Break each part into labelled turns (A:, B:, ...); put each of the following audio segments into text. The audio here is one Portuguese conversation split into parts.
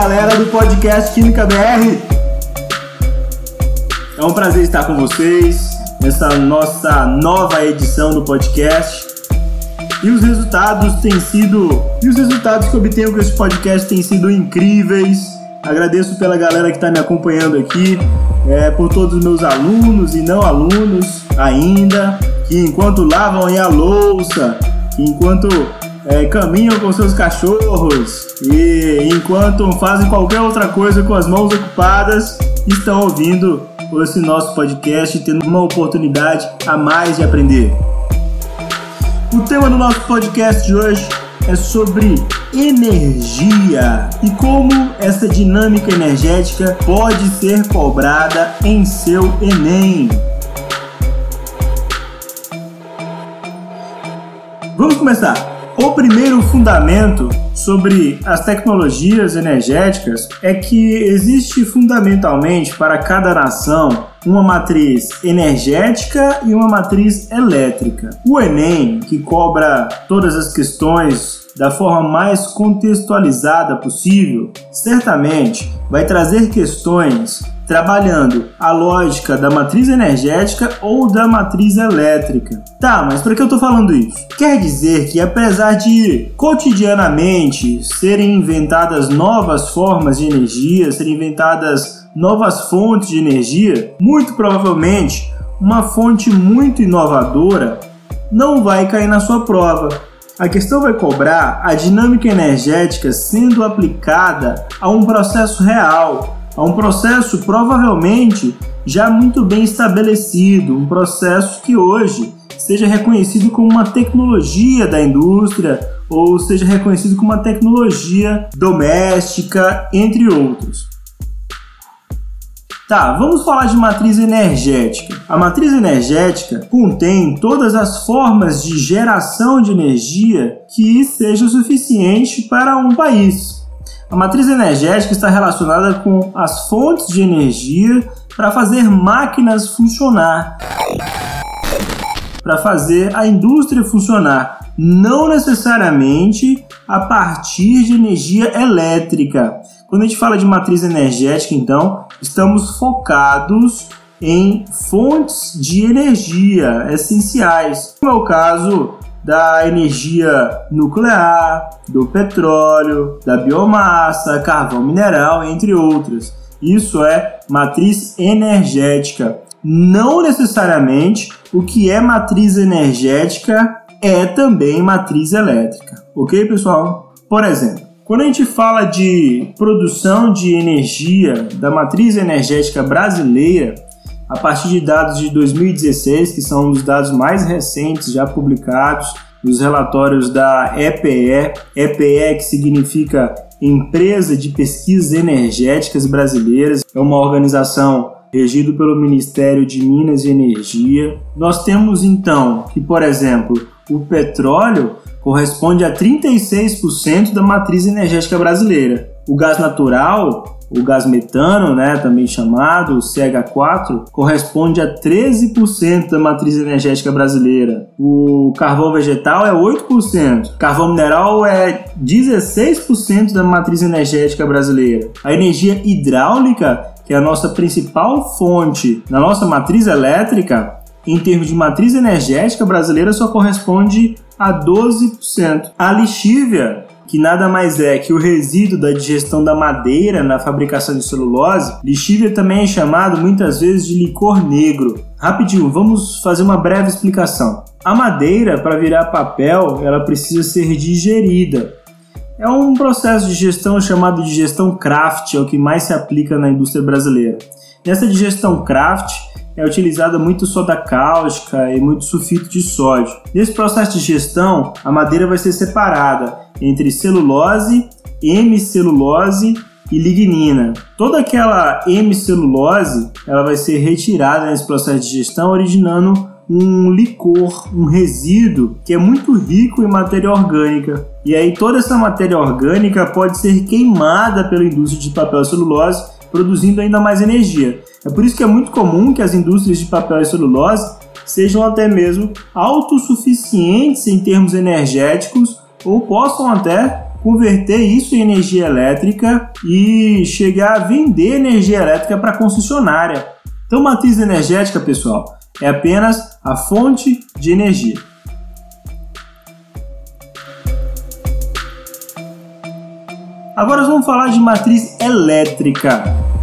A: galera do podcast Química BR! É um prazer estar com vocês nessa nossa nova edição do podcast. E os resultados têm sido. E os resultados que obtenho com esse podcast têm sido incríveis. Agradeço pela galera que está me acompanhando aqui, é, por todos os meus alunos e não alunos ainda, que enquanto lavam a louça, enquanto é, caminham com seus cachorros e enquanto fazem qualquer outra coisa com as mãos ocupadas, estão ouvindo esse nosso podcast, tendo uma oportunidade a mais de aprender. O tema do nosso podcast de hoje é sobre energia e como essa dinâmica energética pode ser cobrada em seu Enem. Vamos começar. O primeiro fundamento sobre as tecnologias energéticas é que existe fundamentalmente para cada nação uma matriz energética e uma matriz elétrica. O Enem, que cobra todas as questões da forma mais contextualizada possível, certamente vai trazer questões trabalhando a lógica da matriz energética ou da matriz elétrica. Tá, mas para que eu tô falando isso? Quer dizer que apesar de cotidianamente serem inventadas novas formas de energia, serem inventadas novas fontes de energia, muito provavelmente uma fonte muito inovadora não vai cair na sua prova. A questão vai cobrar a dinâmica energética sendo aplicada a um processo real, a um processo provavelmente já muito bem estabelecido, um processo que hoje seja reconhecido como uma tecnologia da indústria ou seja reconhecido como uma tecnologia doméstica, entre outros. Tá, vamos falar de matriz energética. A matriz energética contém todas as formas de geração de energia que seja suficiente para um país. A matriz energética está relacionada com as fontes de energia para fazer máquinas funcionar, para fazer a indústria funcionar, não necessariamente a partir de energia elétrica. Quando a gente fala de matriz energética, então, estamos focados em fontes de energia essenciais, como é o caso da energia nuclear, do petróleo, da biomassa, carvão mineral, entre outras. Isso é matriz energética. Não necessariamente o que é matriz energética é também matriz elétrica. Ok, pessoal? Por exemplo, quando a gente fala de produção de energia da matriz energética brasileira, a partir de dados de 2016, que são os dados mais recentes já publicados nos relatórios da EPE, EPE que significa Empresa de Pesquisas Energéticas Brasileiras, é uma organização regida pelo Ministério de Minas e Energia. Nós temos então que, por exemplo, o petróleo corresponde a 36% da matriz energética brasileira. O gás natural o gás metano, né, também chamado o CH4, corresponde a 13% da matriz energética brasileira. O carvão vegetal é 8%. Carvão mineral é 16% da matriz energética brasileira. A energia hidráulica, que é a nossa principal fonte na nossa matriz elétrica, em termos de matriz energética brasileira, só corresponde a 12%. A lixívia que nada mais é que o resíduo da digestão da madeira na fabricação de celulose, lixívia também é chamado muitas vezes de licor negro. Rapidinho, vamos fazer uma breve explicação. A madeira, para virar papel, ela precisa ser digerida. É um processo de gestão chamado de gestão craft, é o que mais se aplica na indústria brasileira. Nessa digestão craft, é utilizada muito soda cáustica e muito sulfito de sódio. Nesse processo de gestão, a madeira vai ser separada entre celulose, hemicelulose e lignina. Toda aquela hemicelulose ela vai ser retirada nesse processo de gestão, originando um licor, um resíduo que é muito rico em matéria orgânica. E aí toda essa matéria orgânica pode ser queimada pela indústria de papel celulose, produzindo ainda mais energia. É por isso que é muito comum que as indústrias de papel e celulose sejam até mesmo autossuficientes em termos energéticos ou possam até converter isso em energia elétrica e chegar a vender energia elétrica para concessionária. Então, matriz energética, pessoal, é apenas a fonte de energia. Agora vamos falar de matriz elétrica.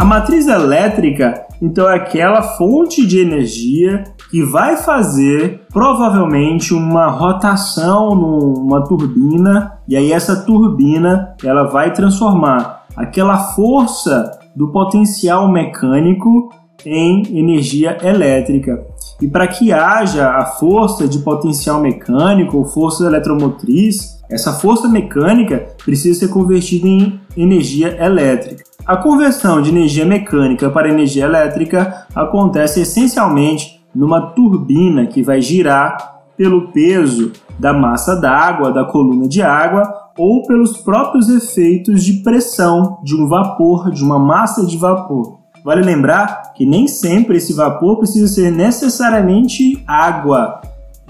A: A matriz elétrica, então, é aquela fonte de energia que vai fazer provavelmente uma rotação numa turbina e aí essa turbina ela vai transformar aquela força do potencial mecânico em energia elétrica. E para que haja a força de potencial mecânico ou força eletromotriz, essa força mecânica precisa ser convertida em energia elétrica. A conversão de energia mecânica para energia elétrica acontece essencialmente numa turbina que vai girar pelo peso da massa d'água, da coluna de água, ou pelos próprios efeitos de pressão de um vapor, de uma massa de vapor. Vale lembrar que nem sempre esse vapor precisa ser necessariamente água.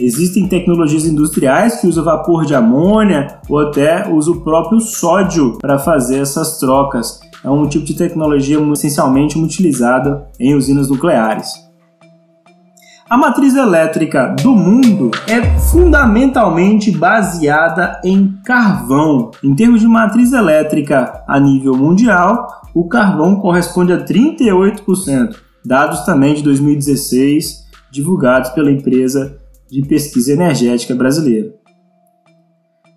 A: Existem tecnologias industriais que usam vapor de amônia ou até usam o próprio sódio para fazer essas trocas. É um tipo de tecnologia essencialmente utilizada em usinas nucleares. A matriz elétrica do mundo é fundamentalmente baseada em carvão. Em termos de matriz elétrica a nível mundial, o carvão corresponde a 38%, dados também de 2016, divulgados pela empresa de pesquisa energética brasileira.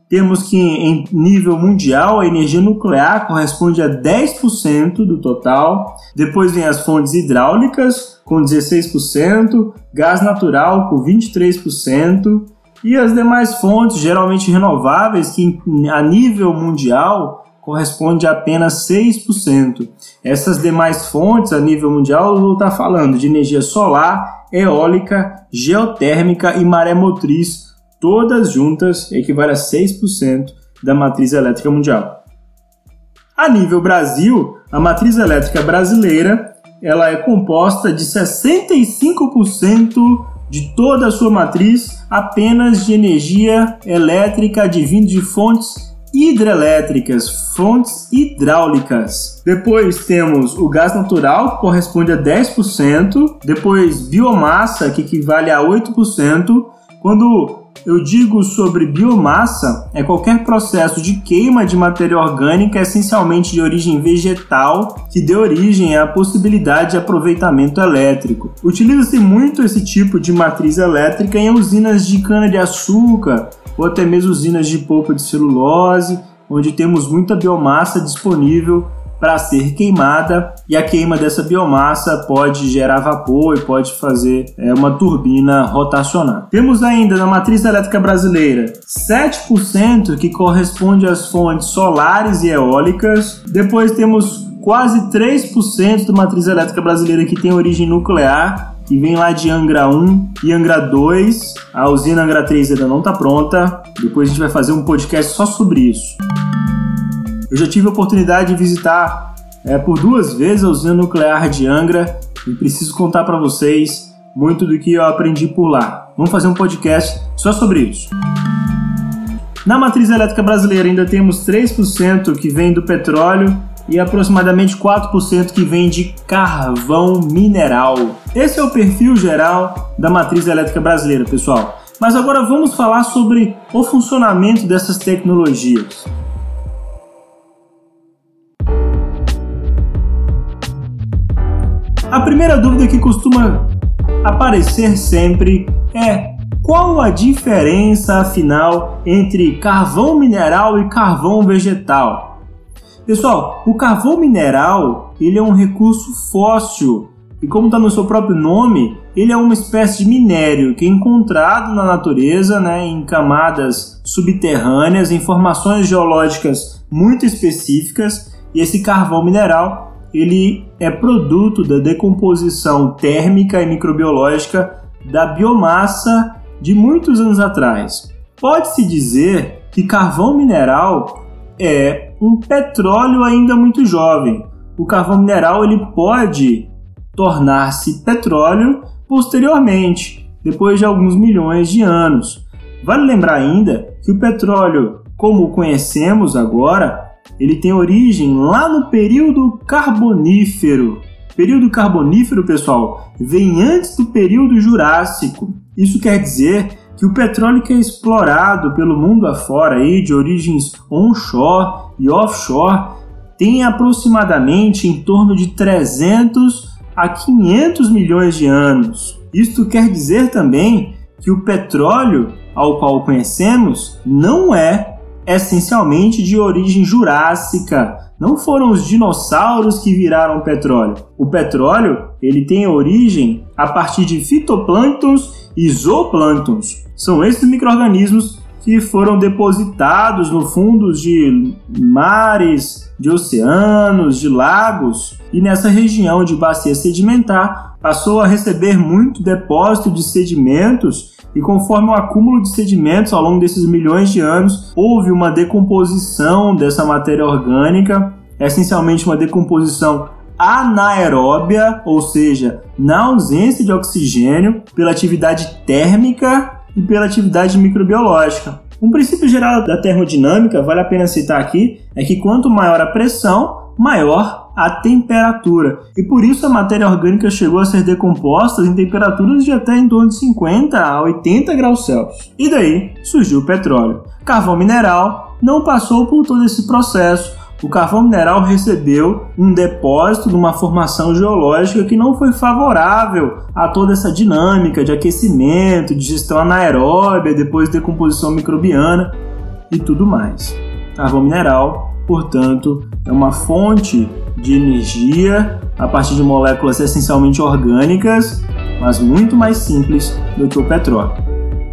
A: Temos que, em nível mundial, a energia nuclear corresponde a 10% do total. Depois vem as fontes hidráulicas, com 16%, gás natural, com 23%, e as demais fontes, geralmente renováveis, que a nível mundial corresponde a apenas 6%. Essas demais fontes a nível mundial, vou estar falando de energia solar, eólica, geotérmica e maré motriz, todas juntas equivale a 6% da matriz elétrica mundial. A nível Brasil, a matriz elétrica brasileira ela é composta de 65% de toda a sua matriz apenas de energia elétrica advindo de fontes hidrelétricas, fontes hidráulicas. Depois temos o gás natural, que corresponde a 10%. Depois biomassa, que equivale a 8%. Quando eu digo sobre biomassa, é qualquer processo de queima de matéria orgânica essencialmente de origem vegetal que dê origem à possibilidade de aproveitamento elétrico. Utiliza-se muito esse tipo de matriz elétrica em usinas de cana-de-açúcar ou até mesmo usinas de polpa de celulose, onde temos muita biomassa disponível para ser queimada e a queima dessa biomassa pode gerar vapor e pode fazer é, uma turbina rotacionar. Temos ainda na matriz elétrica brasileira 7% que corresponde às fontes solares e eólicas. Depois temos quase 3% da matriz elétrica brasileira que tem origem nuclear, que vem lá de Angra 1 e Angra 2. A usina Angra 3 ainda não está pronta. Depois a gente vai fazer um podcast só sobre isso. Eu já tive a oportunidade de visitar é, por duas vezes a usina nuclear de Angra e preciso contar para vocês muito do que eu aprendi por lá. Vamos fazer um podcast só sobre isso. Na matriz elétrica brasileira ainda temos 3% que vem do petróleo e aproximadamente 4% que vem de carvão mineral. Esse é o perfil geral da matriz elétrica brasileira, pessoal. Mas agora vamos falar sobre o funcionamento dessas tecnologias. A primeira dúvida que costuma aparecer sempre é qual a diferença afinal entre carvão mineral e carvão vegetal? Pessoal, o carvão mineral ele é um recurso fóssil e como está no seu próprio nome, ele é uma espécie de minério que é encontrado na natureza, né, em camadas subterrâneas, em formações geológicas muito específicas. E esse carvão mineral ele é produto da decomposição térmica e microbiológica da biomassa de muitos anos atrás. Pode-se dizer que carvão mineral é um petróleo ainda muito jovem. O carvão mineral ele pode tornar-se petróleo posteriormente, depois de alguns milhões de anos. Vale lembrar ainda que o petróleo como o conhecemos agora, ele tem origem lá no período Carbonífero. Período Carbonífero, pessoal, vem antes do período Jurássico. Isso quer dizer que o petróleo que é explorado pelo mundo afora aí, de origens onshore e offshore, tem aproximadamente em torno de 300 a 500 milhões de anos. Isto quer dizer também que o petróleo ao qual conhecemos não é essencialmente de origem jurássica. Não foram os dinossauros que viraram petróleo. O petróleo ele tem origem a partir de fitoplânctons e zooplânctons. São esses microrganismos que foram depositados no fundo de mares, de oceanos, de lagos, e nessa região de bacia sedimentar passou a receber muito depósito de sedimentos e conforme o acúmulo de sedimentos ao longo desses milhões de anos, houve uma decomposição dessa matéria orgânica, essencialmente uma decomposição anaeróbia, ou seja, na ausência de oxigênio, pela atividade térmica e pela atividade microbiológica. Um princípio geral da termodinâmica, vale a pena citar aqui, é que quanto maior a pressão, maior a temperatura. E por isso a matéria orgânica chegou a ser decomposta em temperaturas de até em torno de 50 a 80 graus Celsius. E daí surgiu o petróleo. Carvão mineral não passou por todo esse processo, o carvão mineral recebeu um depósito de uma formação geológica que não foi favorável a toda essa dinâmica de aquecimento, de gestão anaeróbia, depois decomposição microbiana e tudo mais. Carvão mineral, portanto, é uma fonte de energia a partir de moléculas essencialmente orgânicas, mas muito mais simples do que o petróleo.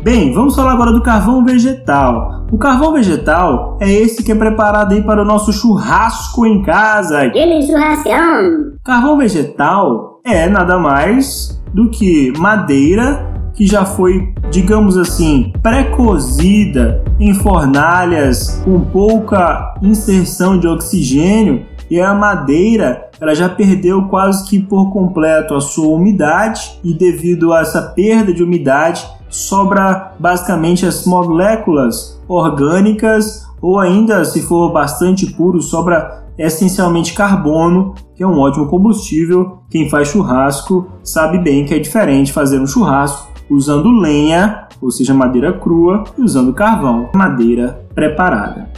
A: Bem, vamos falar agora do carvão vegetal. O carvão vegetal é esse que é preparado aí para o nosso churrasco em casa.
B: Aquele churrascão!
A: Carvão vegetal é nada mais do que madeira que já foi, digamos assim, pré-cozida em fornalhas com pouca inserção de oxigênio e a madeira ela já perdeu quase que por completo a sua umidade e devido a essa perda de umidade sobra basicamente as moléculas orgânicas ou ainda, se for bastante puro, sobra essencialmente carbono, que é um ótimo combustível. Quem faz churrasco sabe bem que é diferente fazer um churrasco usando lenha, ou seja, madeira crua, e usando carvão, madeira preparada.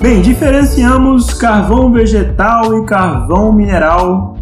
A: Bem, diferenciamos carvão vegetal e carvão mineral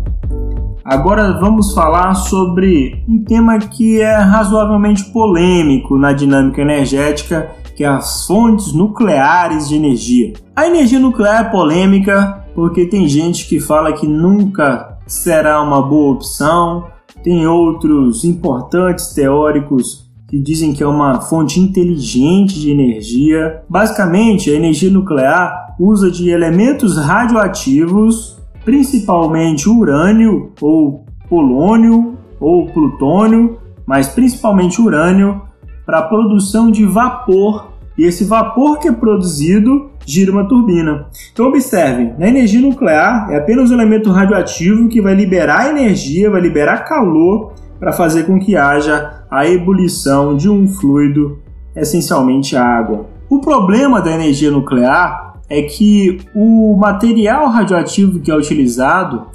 A: Agora vamos falar sobre um tema que é razoavelmente polêmico na dinâmica energética, que é as fontes nucleares de energia. A energia nuclear é polêmica porque tem gente que fala que nunca será uma boa opção, tem outros importantes teóricos que dizem que é uma fonte inteligente de energia. Basicamente, a energia nuclear usa de elementos radioativos principalmente urânio ou polônio ou plutônio, mas principalmente urânio, para a produção de vapor. E esse vapor que é produzido gira uma turbina. Então observem, na energia nuclear é apenas um elemento radioativo que vai liberar energia, vai liberar calor para fazer com que haja a ebulição de um fluido, essencialmente água. O problema da energia nuclear é que o material radioativo que é utilizado,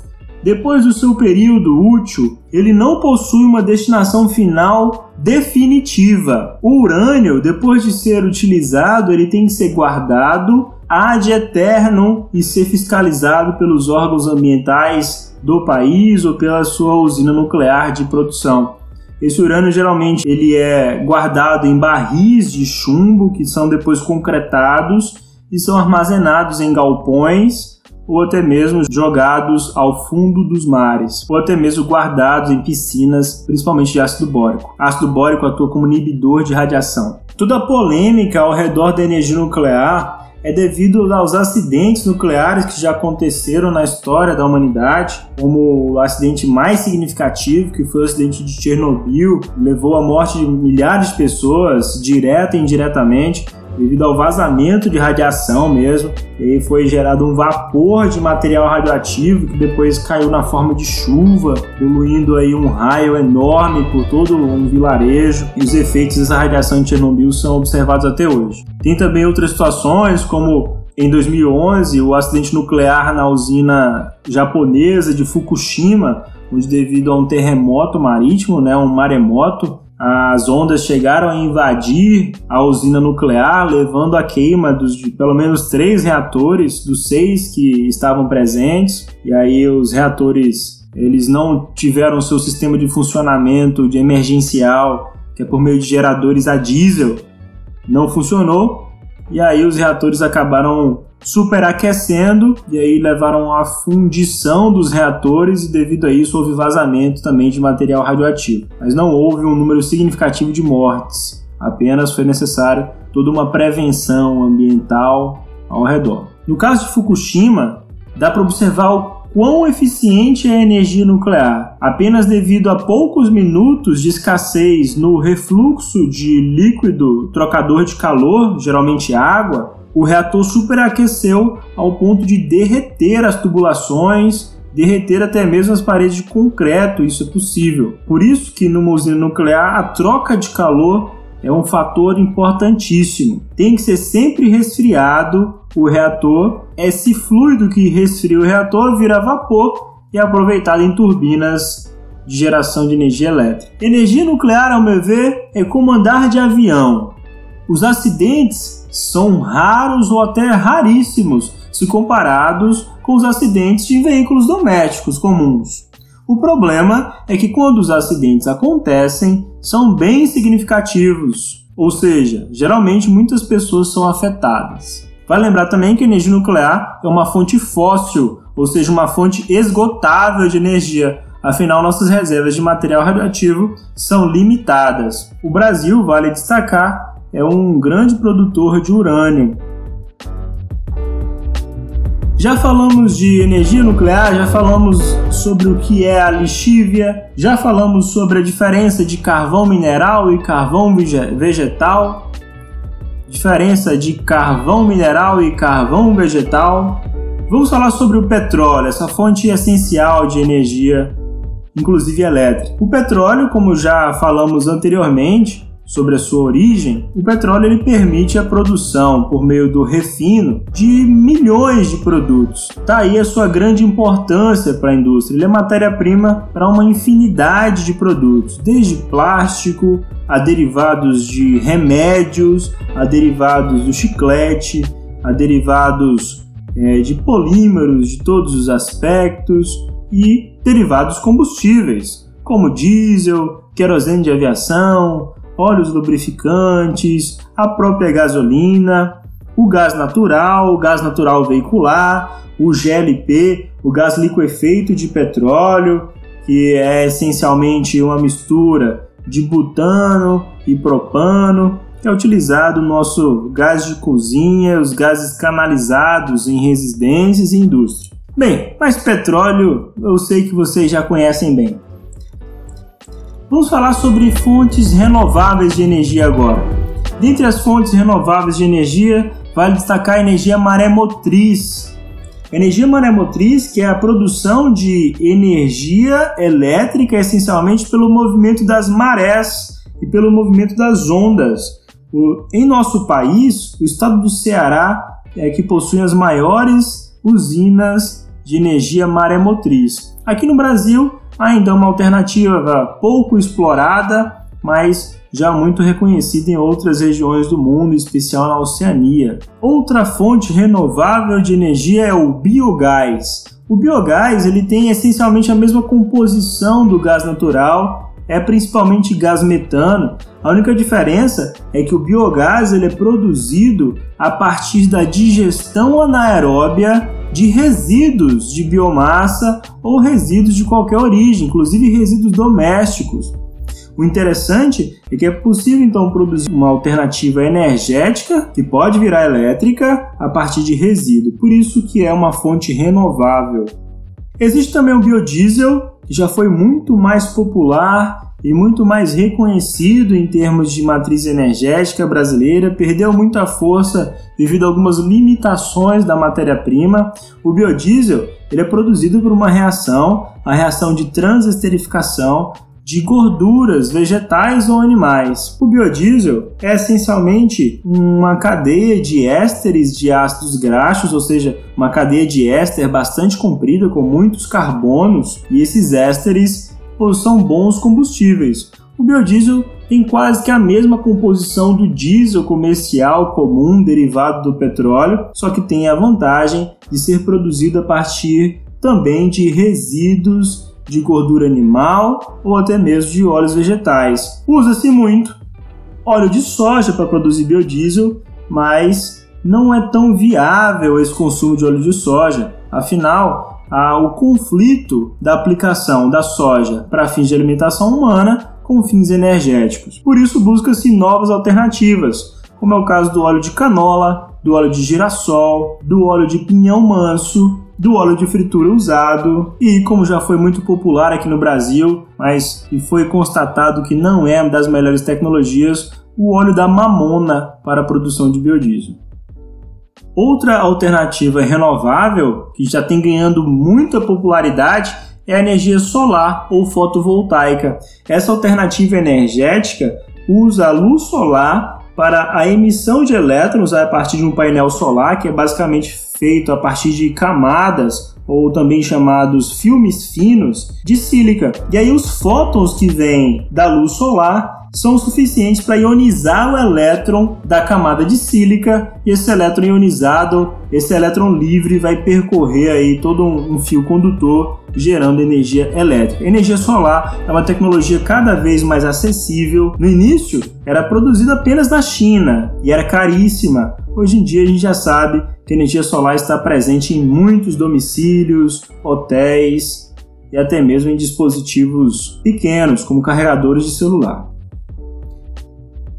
A: depois do seu período útil, ele não possui uma destinação final definitiva. O urânio, depois de ser utilizado, ele tem que ser guardado ad eterno e ser fiscalizado pelos órgãos ambientais do país ou pela sua usina nuclear de produção. Esse urânio geralmente ele é guardado em barris de chumbo que são depois concretados e são armazenados em galpões ou até mesmo jogados ao fundo dos mares, ou até mesmo guardados em piscinas, principalmente de ácido bórico. Ácido bórico atua como inibidor de radiação. Toda a polêmica ao redor da energia nuclear é devido aos acidentes nucleares que já aconteceram na história da humanidade, como o acidente mais significativo, que foi o acidente de Chernobyl, levou à morte de milhares de pessoas, direta e indiretamente, devido ao vazamento de radiação mesmo. E foi gerado um vapor de material radioativo que depois caiu na forma de chuva, poluindo aí um raio enorme por todo um vilarejo. E os efeitos dessa radiação em Chernobyl são observados até hoje. Tem também outras situações, como em 2011, o acidente nuclear na usina japonesa de Fukushima, onde devido a um terremoto marítimo, né, um maremoto, as ondas chegaram a invadir a usina nuclear, levando à queima dos, de pelo menos três reatores dos seis que estavam presentes. E aí os reatores eles não tiveram seu sistema de funcionamento de emergencial, que é por meio de geradores a diesel, não funcionou. E aí os reatores acabaram superaquecendo e aí levaram à fundição dos reatores e devido a isso houve vazamento também de material radioativo. Mas não houve um número significativo de mortes, apenas foi necessária toda uma prevenção ambiental ao redor. No caso de Fukushima, dá para observar o quão eficiente é a energia nuclear. Apenas devido a poucos minutos de escassez no refluxo de líquido trocador de calor, geralmente água, o reator superaqueceu ao ponto de derreter as tubulações, derreter até mesmo as paredes de concreto, isso é possível. Por isso que numa usina nuclear a troca de calor é um fator importantíssimo. Tem que ser sempre resfriado o reator. Esse fluido que resfria o reator vira vapor e é aproveitado em turbinas de geração de energia elétrica. Energia nuclear, ao meu ver, é como andar de avião. Os acidentes são raros ou até raríssimos se comparados com os acidentes de veículos domésticos comuns. O problema é que quando os acidentes acontecem, são bem significativos, ou seja, geralmente muitas pessoas são afetadas. Vai lembrar também que a energia nuclear é uma fonte fóssil, ou seja, uma fonte esgotável de energia, afinal nossas reservas de material radioativo são limitadas. O Brasil, vale destacar, é um grande produtor de urânio. Já falamos de energia nuclear, já falamos sobre o que é a lixívia, já falamos sobre a diferença de carvão mineral e carvão vegetal, diferença de carvão mineral e carvão vegetal. Vamos falar sobre o petróleo, essa fonte essencial de energia, inclusive elétrica. O petróleo, como já falamos anteriormente, sobre a sua origem, o petróleo ele permite a produção, por meio do refino, de milhões de produtos. Tá aí a sua grande importância para a indústria. Ele é matéria-prima para uma infinidade de produtos, desde plástico a derivados de remédios, a derivados do chiclete, a derivados é, de polímeros de todos os aspectos e derivados combustíveis, como diesel, querosene de aviação, óleos lubrificantes, a própria gasolina, o gás natural, o gás natural veicular, o GLP, o gás liquefeito de petróleo, que é essencialmente uma mistura de butano e propano, que é utilizado no nosso gás de cozinha, os gases canalizados em residências e indústria. Bem, mas petróleo eu sei que vocês já conhecem bem. Vamos falar sobre fontes renováveis de energia agora. Dentre as fontes renováveis de energia, vale destacar a energia maremotriz. Energia maremotriz, que é a produção de energia elétrica essencialmente pelo movimento das marés e pelo movimento das ondas. Em nosso país, o estado do Ceará é que possui as maiores usinas de energia maremotriz. Aqui no Brasil, ainda uma alternativa pouco explorada, mas já muito reconhecida em outras regiões do mundo, em especial na Oceania. Outra fonte renovável de energia é o biogás. O biogás ele tem essencialmente a mesma composição do gás natural, é principalmente gás metano. A única diferença é que o biogás ele é produzido a partir da digestão anaeróbia de resíduos de biomassa ou resíduos de qualquer origem, inclusive resíduos domésticos. O interessante é que é possível então produzir uma alternativa energética que pode virar elétrica a partir de resíduo, por isso que é uma fonte renovável. Existe também o biodiesel, que já foi muito mais popular e muito mais reconhecido em termos de matriz energética brasileira, perdeu muita força devido a algumas limitações da matéria-prima. O biodiesel ele é produzido por uma reação, a reação de transesterificação de gorduras vegetais ou animais. O biodiesel é essencialmente uma cadeia de ésteres de ácidos graxos, ou seja, uma cadeia de éster bastante comprida com muitos carbonos, e esses ésteres são bons combustíveis. O biodiesel tem quase que a mesma composição do diesel comercial comum derivado do petróleo, só que tem a vantagem de ser produzido a partir também de resíduos de gordura animal ou até mesmo de óleos vegetais. Usa-se muito óleo de soja para produzir biodiesel, mas não é tão viável esse consumo de óleo de soja. Afinal, o conflito da aplicação da soja para fins de alimentação humana com fins energéticos. Por isso, busca-se novas alternativas, como é o caso do óleo de canola, do óleo de girassol, do óleo de pinhão manso, do óleo de fritura usado e, como já foi muito popular aqui no Brasil, mas e foi constatado que não é uma das melhores tecnologias, o óleo da mamona para a produção de biodiesel. Outra alternativa renovável que já tem ganhando muita popularidade é a energia solar ou fotovoltaica. Essa alternativa energética usa a luz solar para a emissão de elétrons a partir de um painel solar, que é basicamente feito a partir de camadas ou também chamados filmes finos de sílica. E aí os fótons que vêm da luz solar são suficientes para ionizar o elétron da camada de sílica e esse elétron ionizado, esse elétron livre vai percorrer aí todo um fio condutor gerando energia elétrica. energia solar é uma tecnologia cada vez mais acessível. No início era produzida apenas na China e era caríssima. Hoje em dia a gente já sabe que energia solar está presente em muitos domicílios, hotéis e até mesmo em dispositivos pequenos, como carregadores de celular.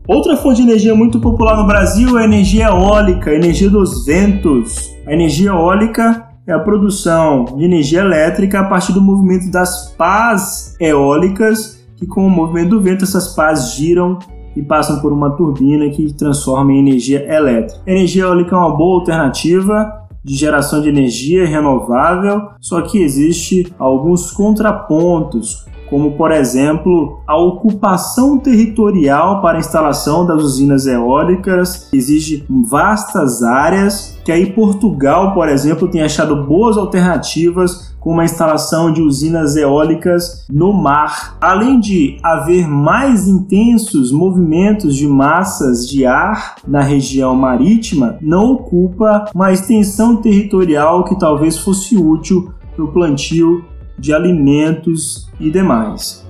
A: Outra fonte de energia muito popular no Brasil é a energia eólica, a energia dos ventos. A energia eólica é a produção de energia elétrica a partir do movimento das pás eólicas, que com o movimento do vento essas pás giram e passam por uma turbina que transforma em energia elétrica. A energia eólica é uma boa alternativa de geração de energia renovável, só que existe alguns contrapontos, como por exemplo a ocupação territorial para a instalação das usinas eólicas, exige vastas áreas, que aí Portugal, por exemplo, tem achado boas alternativas com uma instalação de usinas eólicas no mar. Além de haver mais intensos movimentos de massas de ar na região marítima, não ocupa uma extensão territorial que talvez fosse útil para o plantio de alimentos e demais.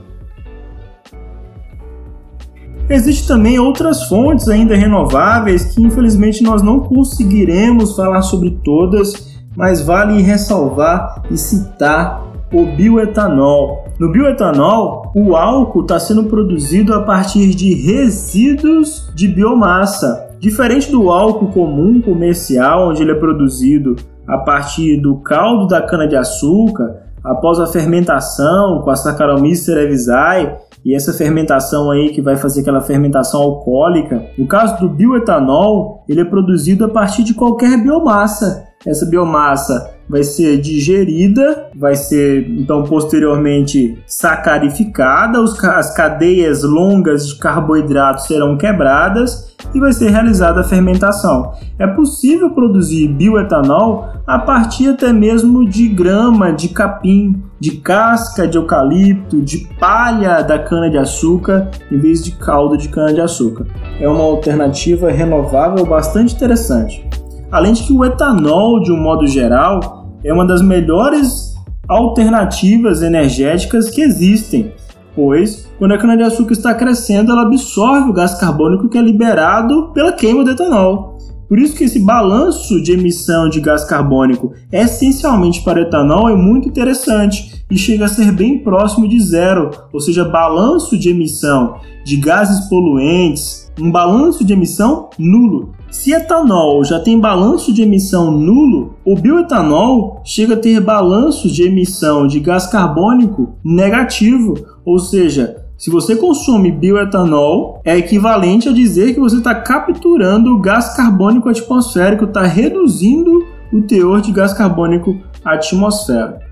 A: Existem também outras fontes ainda renováveis que infelizmente nós não conseguiremos falar sobre todas, mas vale ressalvar e citar o bioetanol. No bioetanol, o álcool está sendo produzido a partir de resíduos de biomassa. Diferente do álcool comum comercial, onde ele é produzido a partir do caldo da cana-de-açúcar, após a fermentação com a Saccharomyces cerevisiae e essa fermentação aí que vai fazer aquela fermentação alcoólica. No caso do bioetanol, ele é produzido a partir de qualquer biomassa. Essa biomassa vai ser digerida, vai ser então posteriormente sacarificada, as cadeias longas de carboidratos serão quebradas e vai ser realizada a fermentação. É possível produzir bioetanol a partir até mesmo de grama de capim, de casca de eucalipto, de palha da cana-de-açúcar em vez de caldo de cana-de-açúcar. É uma alternativa renovável bastante interessante. Além de que o etanol, de um modo geral, é uma das melhores alternativas energéticas que existem, pois quando a cana-de-açúcar está crescendo, ela absorve o gás carbônico que é liberado pela queima do etanol. Por isso que esse balanço de emissão de gás carbônico essencialmente para etanol é muito interessante e chega a ser bem próximo de zero, ou seja, balanço de emissão de gases poluentes, um balanço de emissão nulo. Se etanol já tem balanço de emissão nulo, o bioetanol chega a ter balanço de emissão de gás carbônico negativo, ou seja, Se você consome bioetanol, é equivalente a dizer que você está capturando o gás carbônico atmosférico, está reduzindo o teor de gás carbônico atmosférico.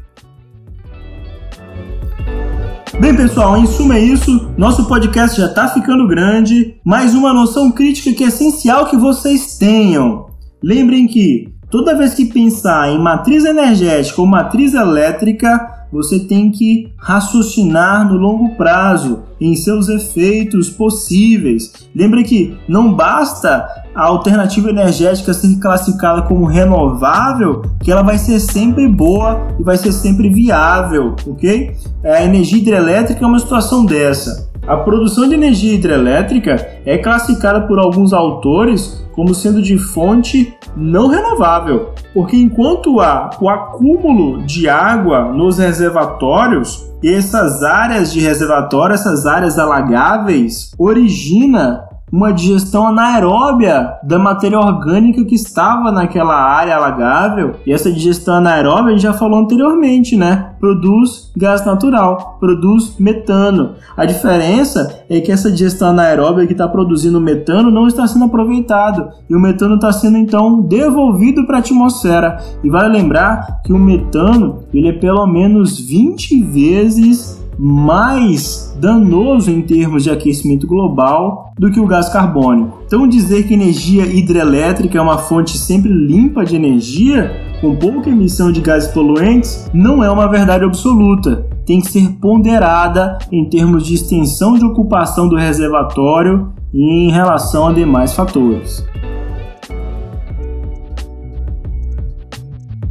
A: Bem, pessoal, em suma é isso. Nosso podcast já está ficando grande, mas uma noção crítica que é essencial que vocês tenham. Lembrem que toda vez que pensar em matriz energética ou matriz elétrica, você tem que raciocinar no longo prazo em seus efeitos possíveis. Lembre que não basta a alternativa energética ser classificada como renovável, que ela vai ser sempre boa e vai ser sempre viável, ok? A energia hidrelétrica é uma situação dessa. A produção de energia hidrelétrica é classificada por alguns autores como sendo de fonte não renovável, porque enquanto há o acúmulo de água nos reservatórios, essas áreas de reservatório, essas áreas alagáveis, origina uma digestão anaeróbia da matéria orgânica que estava naquela área alagável. E essa digestão anaeróbia a gente já falou anteriormente, né? Produz gás natural, produz metano. A diferença é que essa digestão anaeróbia que está produzindo metano não está sendo aproveitado e o metano está sendo então devolvido para a atmosfera. E vale lembrar que o metano ele é pelo menos 20 vezes mais danoso em termos de aquecimento global do que o gás carbônico. Então, dizer que energia hidrelétrica é uma fonte sempre limpa de energia, com pouca emissão de gases poluentes, não é uma verdade absoluta. Tem que ser ponderada em termos de extensão de ocupação do reservatório e em relação a demais fatores.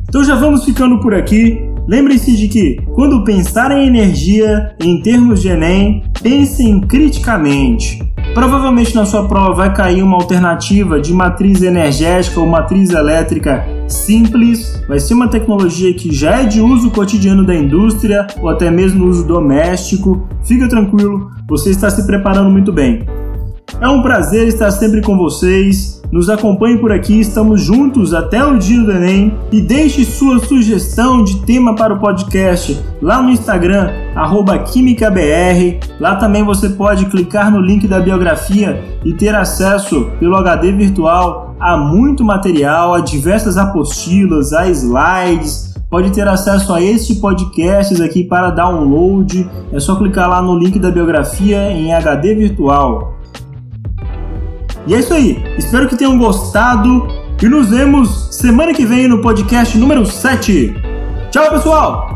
A: Então já vamos ficando por aqui. Lembre-se de que, quando pensar em energia em termos de Enem, pensem criticamente. Provavelmente na sua prova vai cair uma alternativa de matriz energética ou matriz elétrica simples, vai ser uma tecnologia que já é de uso cotidiano da indústria ou até mesmo uso doméstico. Fica tranquilo, você está se preparando muito bem. É um prazer estar sempre com vocês. Nos acompanhe por aqui, estamos juntos até o dia do Enem e deixe sua sugestão de tema para o podcast lá no Instagram, QuímicaBR. Lá também você pode clicar no link da biografia e ter acesso pelo HD virtual a muito material, a diversas apostilas, a slides. Pode ter acesso a este podcast aqui para download. É só clicar lá no link da biografia em HD virtual. E é isso aí. Espero que tenham gostado e nos vemos semana que vem no podcast número 7. Tchau, pessoal!